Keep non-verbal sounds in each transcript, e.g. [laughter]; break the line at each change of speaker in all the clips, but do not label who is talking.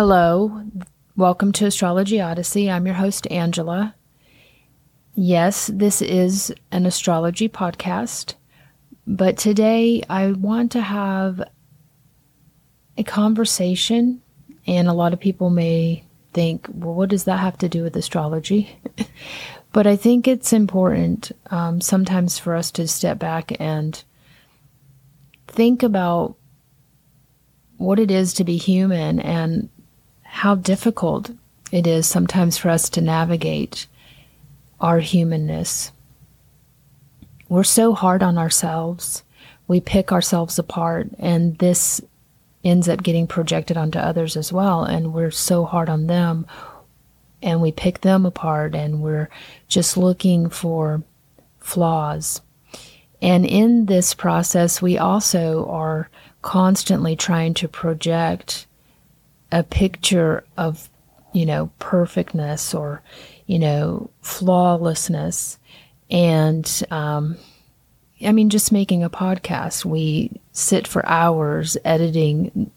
Hello, welcome to Astrology Odyssey. I'm your host, Angela. Yes, this is an astrology podcast, but today I want to have a conversation, and a lot of people may think, well, what does that have to do with astrology? [laughs] but I think it's important um, sometimes for us to step back and think about what it is to be human and how difficult it is sometimes for us to navigate our humanness. We're so hard on ourselves. We pick ourselves apart, and this ends up getting projected onto others as well. And we're so hard on them, and we pick them apart, and we're just looking for flaws. And in this process, we also are constantly trying to project a picture of, you know, perfectness or, you know, flawlessness. And, um, I mean, just making a podcast, we sit for hours editing,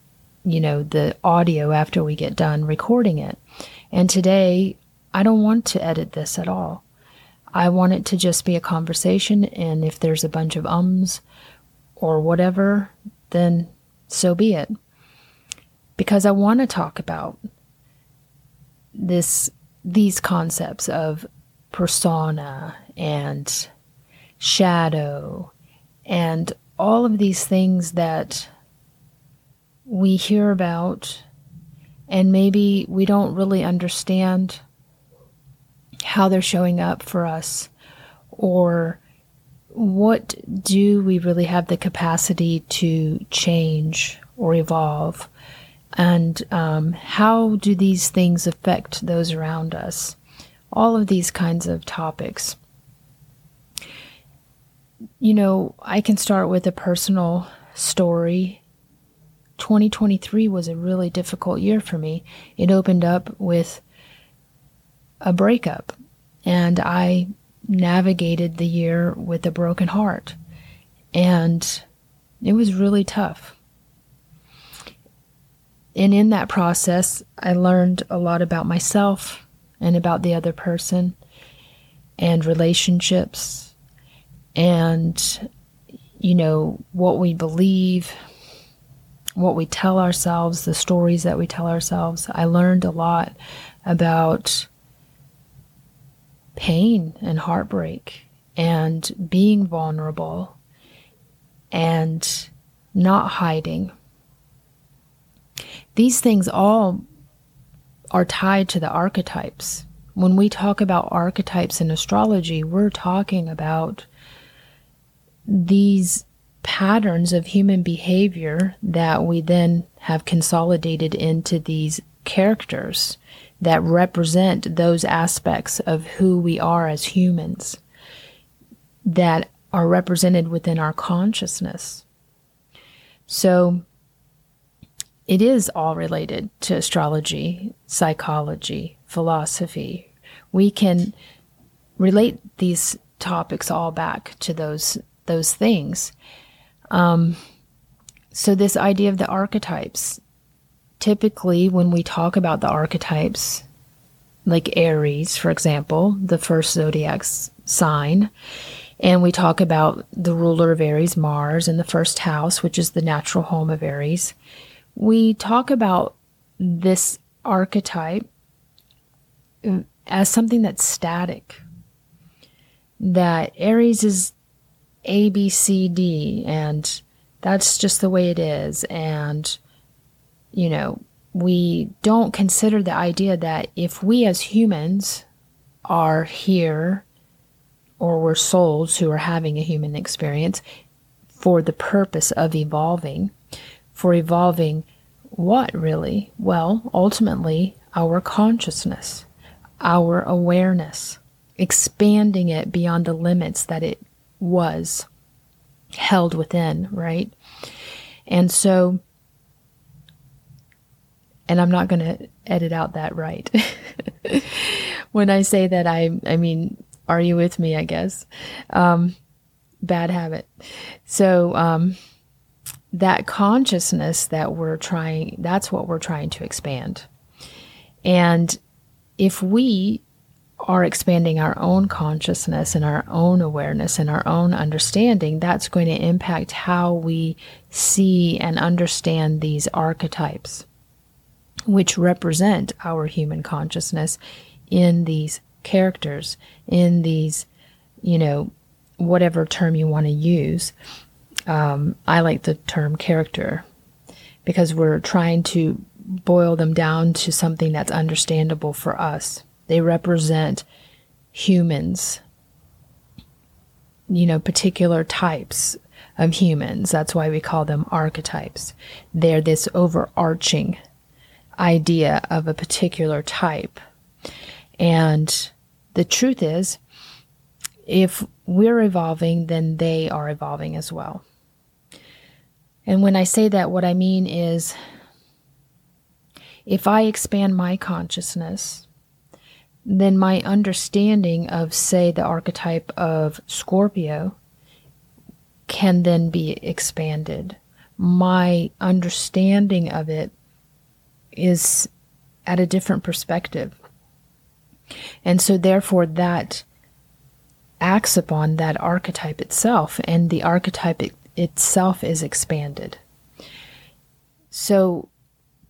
you know, the audio after we get done recording it. And today, I don't want to edit this at all. I want it to just be a conversation. And if there's a bunch of ums or whatever, then so be it. Because I want to talk about this these concepts of persona and shadow and all of these things that we hear about and maybe we don't really understand how they're showing up for us or what do we really have the capacity to change or evolve and um, how do these things affect those around us? All of these kinds of topics. You know, I can start with a personal story. 2023 was a really difficult year for me. It opened up with a breakup, and I navigated the year with a broken heart. And it was really tough. And in that process, I learned a lot about myself and about the other person and relationships and, you know, what we believe, what we tell ourselves, the stories that we tell ourselves. I learned a lot about pain and heartbreak and being vulnerable and not hiding these things all are tied to the archetypes. When we talk about archetypes in astrology, we're talking about these patterns of human behavior that we then have consolidated into these characters that represent those aspects of who we are as humans that are represented within our consciousness. So, it is all related to astrology, psychology, philosophy. We can relate these topics all back to those those things. Um, so this idea of the archetypes, typically when we talk about the archetypes, like Aries, for example, the first zodiac sign, and we talk about the ruler of Aries, Mars, in the first house, which is the natural home of Aries we talk about this archetype uh, as something that's static. That Aries is A, B, C, D, and that's just the way it is. And, you know, we don't consider the idea that if we as humans are here or we're souls who are having a human experience for the purpose of evolving, for evolving what really? Well, ultimately, our consciousness, our awareness, expanding it beyond the limits that it was held within, right? And so, and I'm not going to edit out that right. [laughs] when I say that, I, I mean, are you with me? I guess. Um, bad habit. So, um, that consciousness that we're trying, that's what we're trying to expand. And if we are expanding our own consciousness and our own awareness and our own understanding, that's going to impact how we see and understand these archetypes, which represent our human consciousness in these characters, in these, you know, whatever term you want to use. Um, I like the term character because we're trying to boil them down to something that's understandable for us. They represent humans, you know, particular types of humans. That's why we call them archetypes. They're this overarching idea of a particular type. And the truth is, if we're evolving, then they are evolving as well. And when I say that, what I mean is if I expand my consciousness, then my understanding of, say, the archetype of Scorpio can then be expanded. My understanding of it is at a different perspective. And so, therefore, that acts upon that archetype itself, and the archetype itself is expanded. So,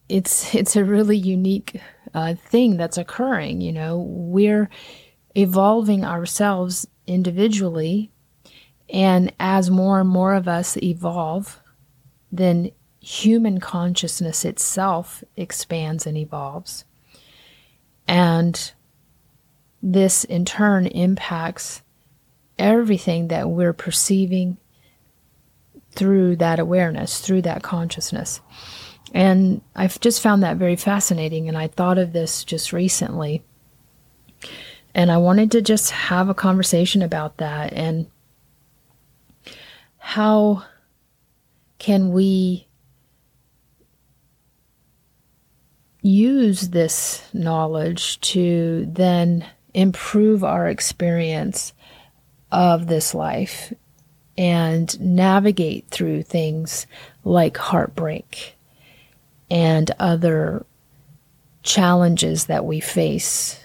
it's it's a really unique uh, thing that's occurring. You know, we're evolving ourselves individually, and as more and more of us evolve, then human consciousness itself expands and evolves, and this in turn impacts everything that we're perceiving through that awareness, through that consciousness. And I've just found that very fascinating. And I thought of this just recently. And I wanted to just have a conversation about that and how can we use this knowledge to then improve our experience of this life and navigate through things like heartbreak and other challenges that we face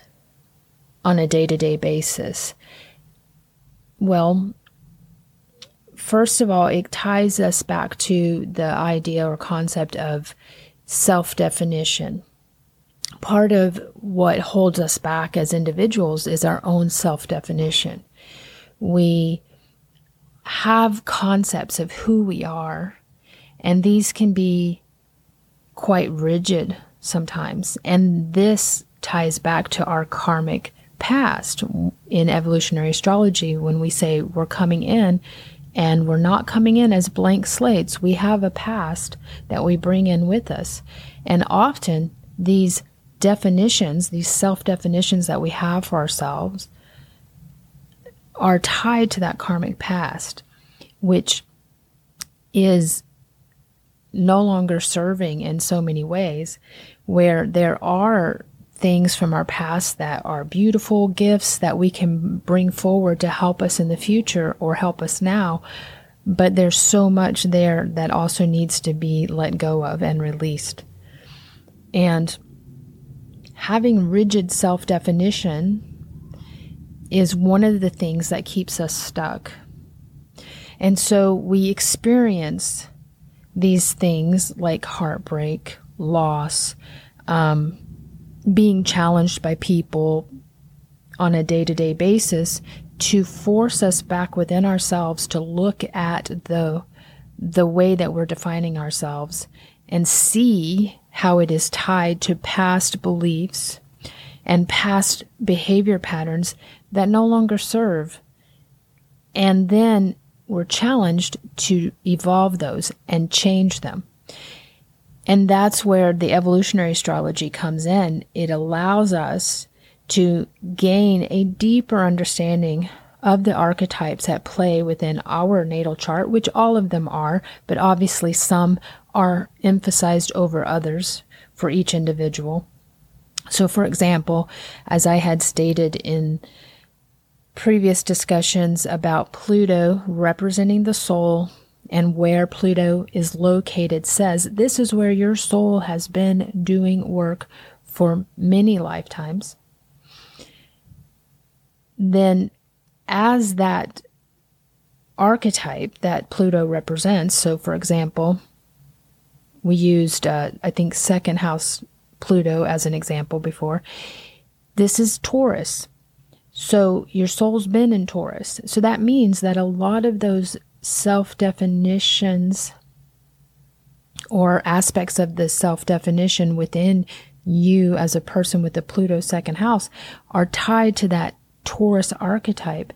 on a day to day basis? Well, first of all, it ties us back to the idea or concept of self definition. Part of what holds us back as individuals is our own self definition. We have concepts of who we are, and these can be quite rigid sometimes. And this ties back to our karmic past in evolutionary astrology when we say we're coming in and we're not coming in as blank slates. We have a past that we bring in with us. And often these definitions, these self definitions that we have for ourselves, are tied to that karmic past, which is no longer serving in so many ways, where there are things from our past that are beautiful gifts that we can bring forward to help us in the future or help us now. But there's so much there that also needs to be let go of and released. And having rigid self definition is one of the things that keeps us stuck. And so we experience these things like heartbreak, loss, um, being challenged by people on a day to day basis to force us back within ourselves to look at the the way that we're defining ourselves and see how it is tied to past beliefs and past behavior patterns that no longer serve. And then we're challenged to evolve those and change them. And that's where the evolutionary astrology comes in. It allows us to gain a deeper understanding of the archetypes at play within our natal chart, which all of them are, but obviously some are emphasized over others for each individual. So, for example, as I had stated in previous discussions about Pluto representing the soul and where Pluto is located says this is where your soul has been doing work for many lifetimes, then as that archetype that Pluto represents, so for example, we used, uh, I think, second house Pluto as an example before. This is Taurus. So your soul's been in Taurus. So that means that a lot of those self definitions or aspects of the self definition within you as a person with the Pluto second house are tied to that Taurus archetype.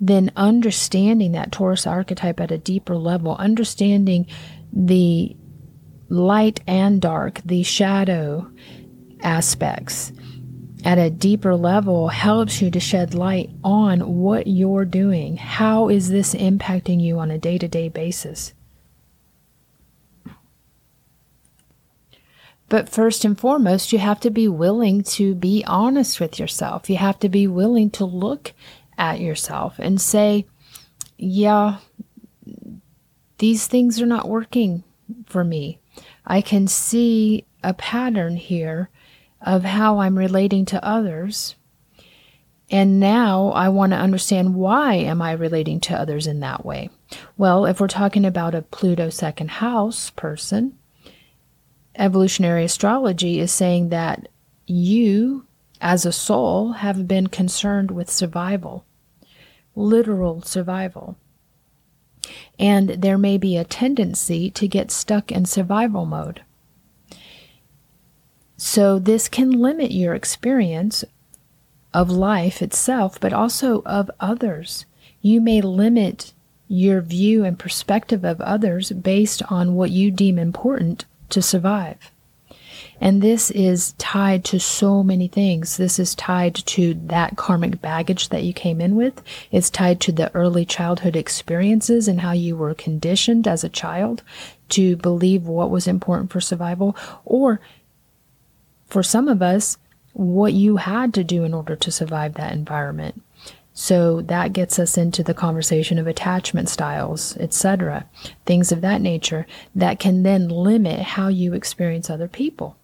Then understanding that Taurus archetype at a deeper level, understanding the light and dark, the shadow aspects at a deeper level helps you to shed light on what you're doing. How is this impacting you on a day to day basis? But first and foremost, you have to be willing to be honest with yourself. You have to be willing to look at yourself and say, yeah, these things are not working for me. I can see a pattern here of how I'm relating to others. And now I want to understand why am I relating to others in that way? Well, if we're talking about a Pluto second house person, evolutionary astrology is saying that you as a soul have been concerned with survival, literal survival. And there may be a tendency to get stuck in survival mode. So, this can limit your experience of life itself, but also of others. You may limit your view and perspective of others based on what you deem important to survive. And this is tied to so many things. This is tied to that karmic baggage that you came in with. It's tied to the early childhood experiences and how you were conditioned as a child to believe what was important for survival. Or for some of us, what you had to do in order to survive that environment. So that gets us into the conversation of attachment styles, etc. Things of that nature that can then limit how you experience other people.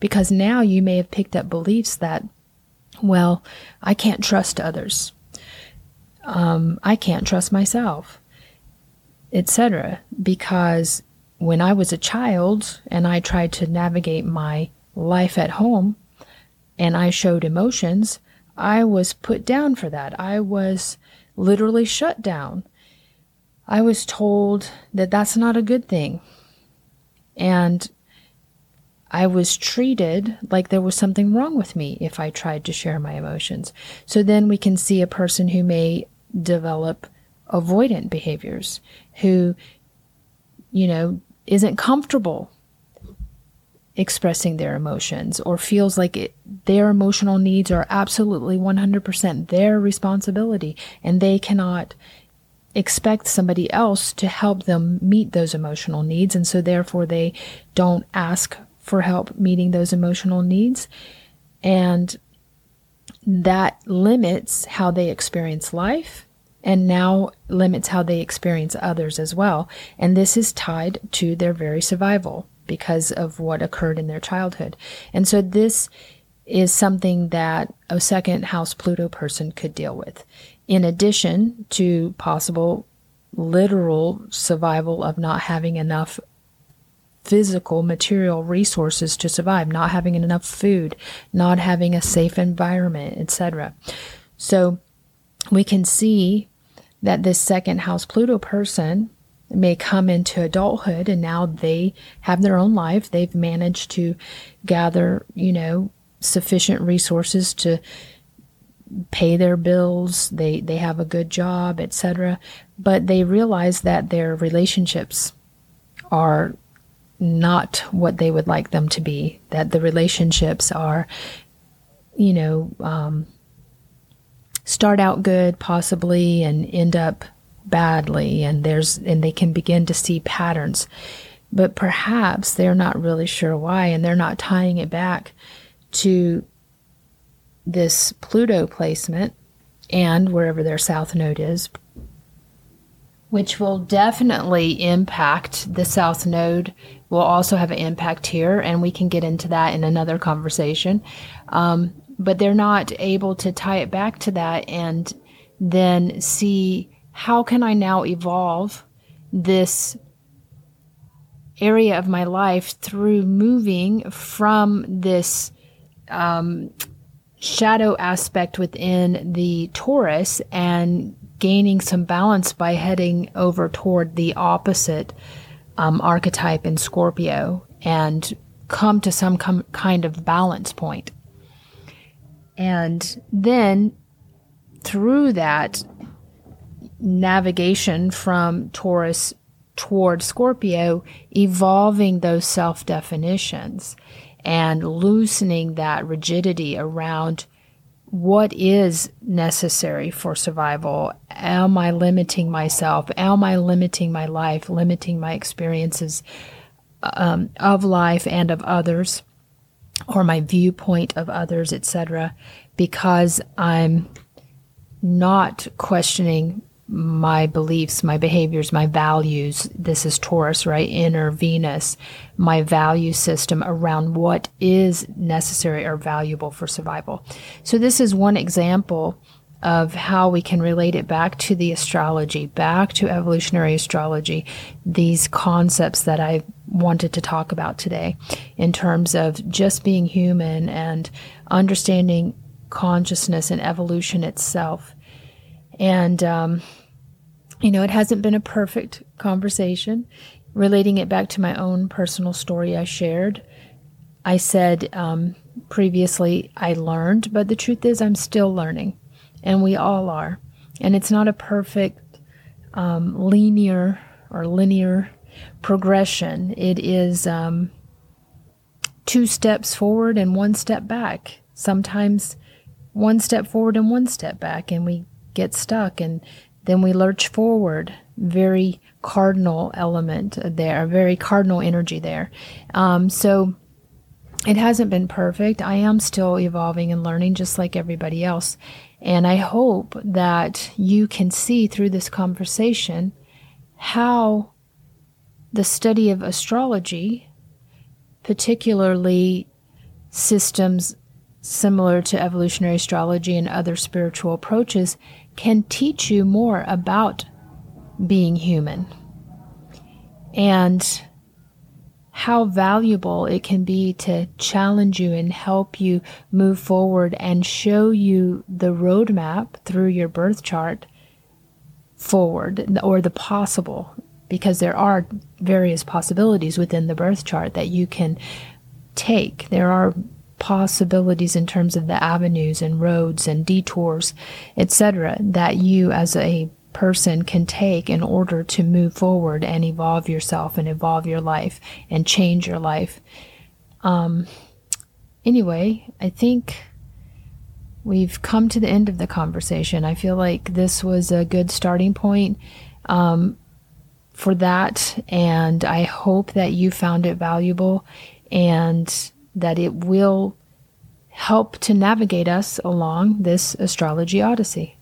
Because now you may have picked up beliefs that, well, I can't trust others. Um, I can't trust myself, etc. Because when I was a child and I tried to navigate my life at home and I showed emotions, I was put down for that. I was literally shut down. I was told that that's not a good thing. And I was treated like there was something wrong with me if I tried to share my emotions. So then we can see a person who may develop avoidant behaviors, who, you know, isn't comfortable expressing their emotions or feels like it, their emotional needs are absolutely 100% their responsibility and they cannot expect somebody else to help them meet those emotional needs and so therefore they don't ask for help meeting those emotional needs and that limits how they experience life and now limits how they experience others as well and this is tied to their very survival because of what occurred in their childhood. And so this is something that a second house Pluto person could deal with. In addition to possible literal survival of not having enough physical material resources to survive, not having enough food, not having a safe environment, etc. So we can see that this second house Pluto person may come into adulthood and now they have their own life. They've managed to gather, you know, sufficient resources to pay their bills. They they have a good job, etc. But they realize that their relationships are not what they would like them to be. That the relationships are, you know, um, start out good possibly and end up badly and there's and they can begin to see patterns but perhaps they're not really sure why and they're not tying it back to this Pluto placement and wherever their south node is which will definitely impact the south node will also have an impact here, and we can get into that in another conversation. Um, but they're not able to tie it back to that and then see how can I now evolve this area of my life through moving from this um, shadow aspect within the Taurus and gaining some balance by heading over toward the opposite um, archetype in Scorpio and come to some com- kind of balance point. And then through that navigation from Taurus toward Scorpio, evolving those self definitions and loosening that rigidity around what is necessary for survival. Am I limiting myself? Am I limiting my life, limiting my experiences um, of life and of others, or my viewpoint of others, etc., because I'm not questioning my beliefs, my behaviors, my values. This is Taurus, right? Inner Venus, my value system around what is necessary or valuable for survival. So, this is one example of how we can relate it back to the astrology, back to evolutionary astrology, these concepts that I wanted to talk about today in terms of just being human and understanding consciousness and evolution itself. And, um, you know, it hasn't been a perfect conversation. Relating it back to my own personal story I shared, I said um, previously I learned, but the truth is I'm still learning, and we all are. And it's not a perfect um, linear or linear progression. It is um, two steps forward and one step back. Sometimes one step forward and one step back, and we get stuck. And then we lurch forward. Very cardinal element there, very cardinal energy there. Um, so it hasn't been perfect. I am still evolving and learning just like everybody else. And I hope that you can see through this conversation how the study of astrology, particularly systems similar to evolutionary astrology and other spiritual approaches, can teach you more about being human and how valuable it can be to challenge you and help you move forward and show you the roadmap through your birth chart forward or the possible because there are various possibilities within the birth chart that you can take. There are possibilities in terms of the avenues and roads and detours, etc., that you as a person can take in order to move forward and evolve yourself and evolve your life and change your life. Um, anyway, I think we've come to the end of the conversation. I feel like this was a good starting point um, for that, and I hope that you found it valuable and that it will help to navigate us along this astrology odyssey.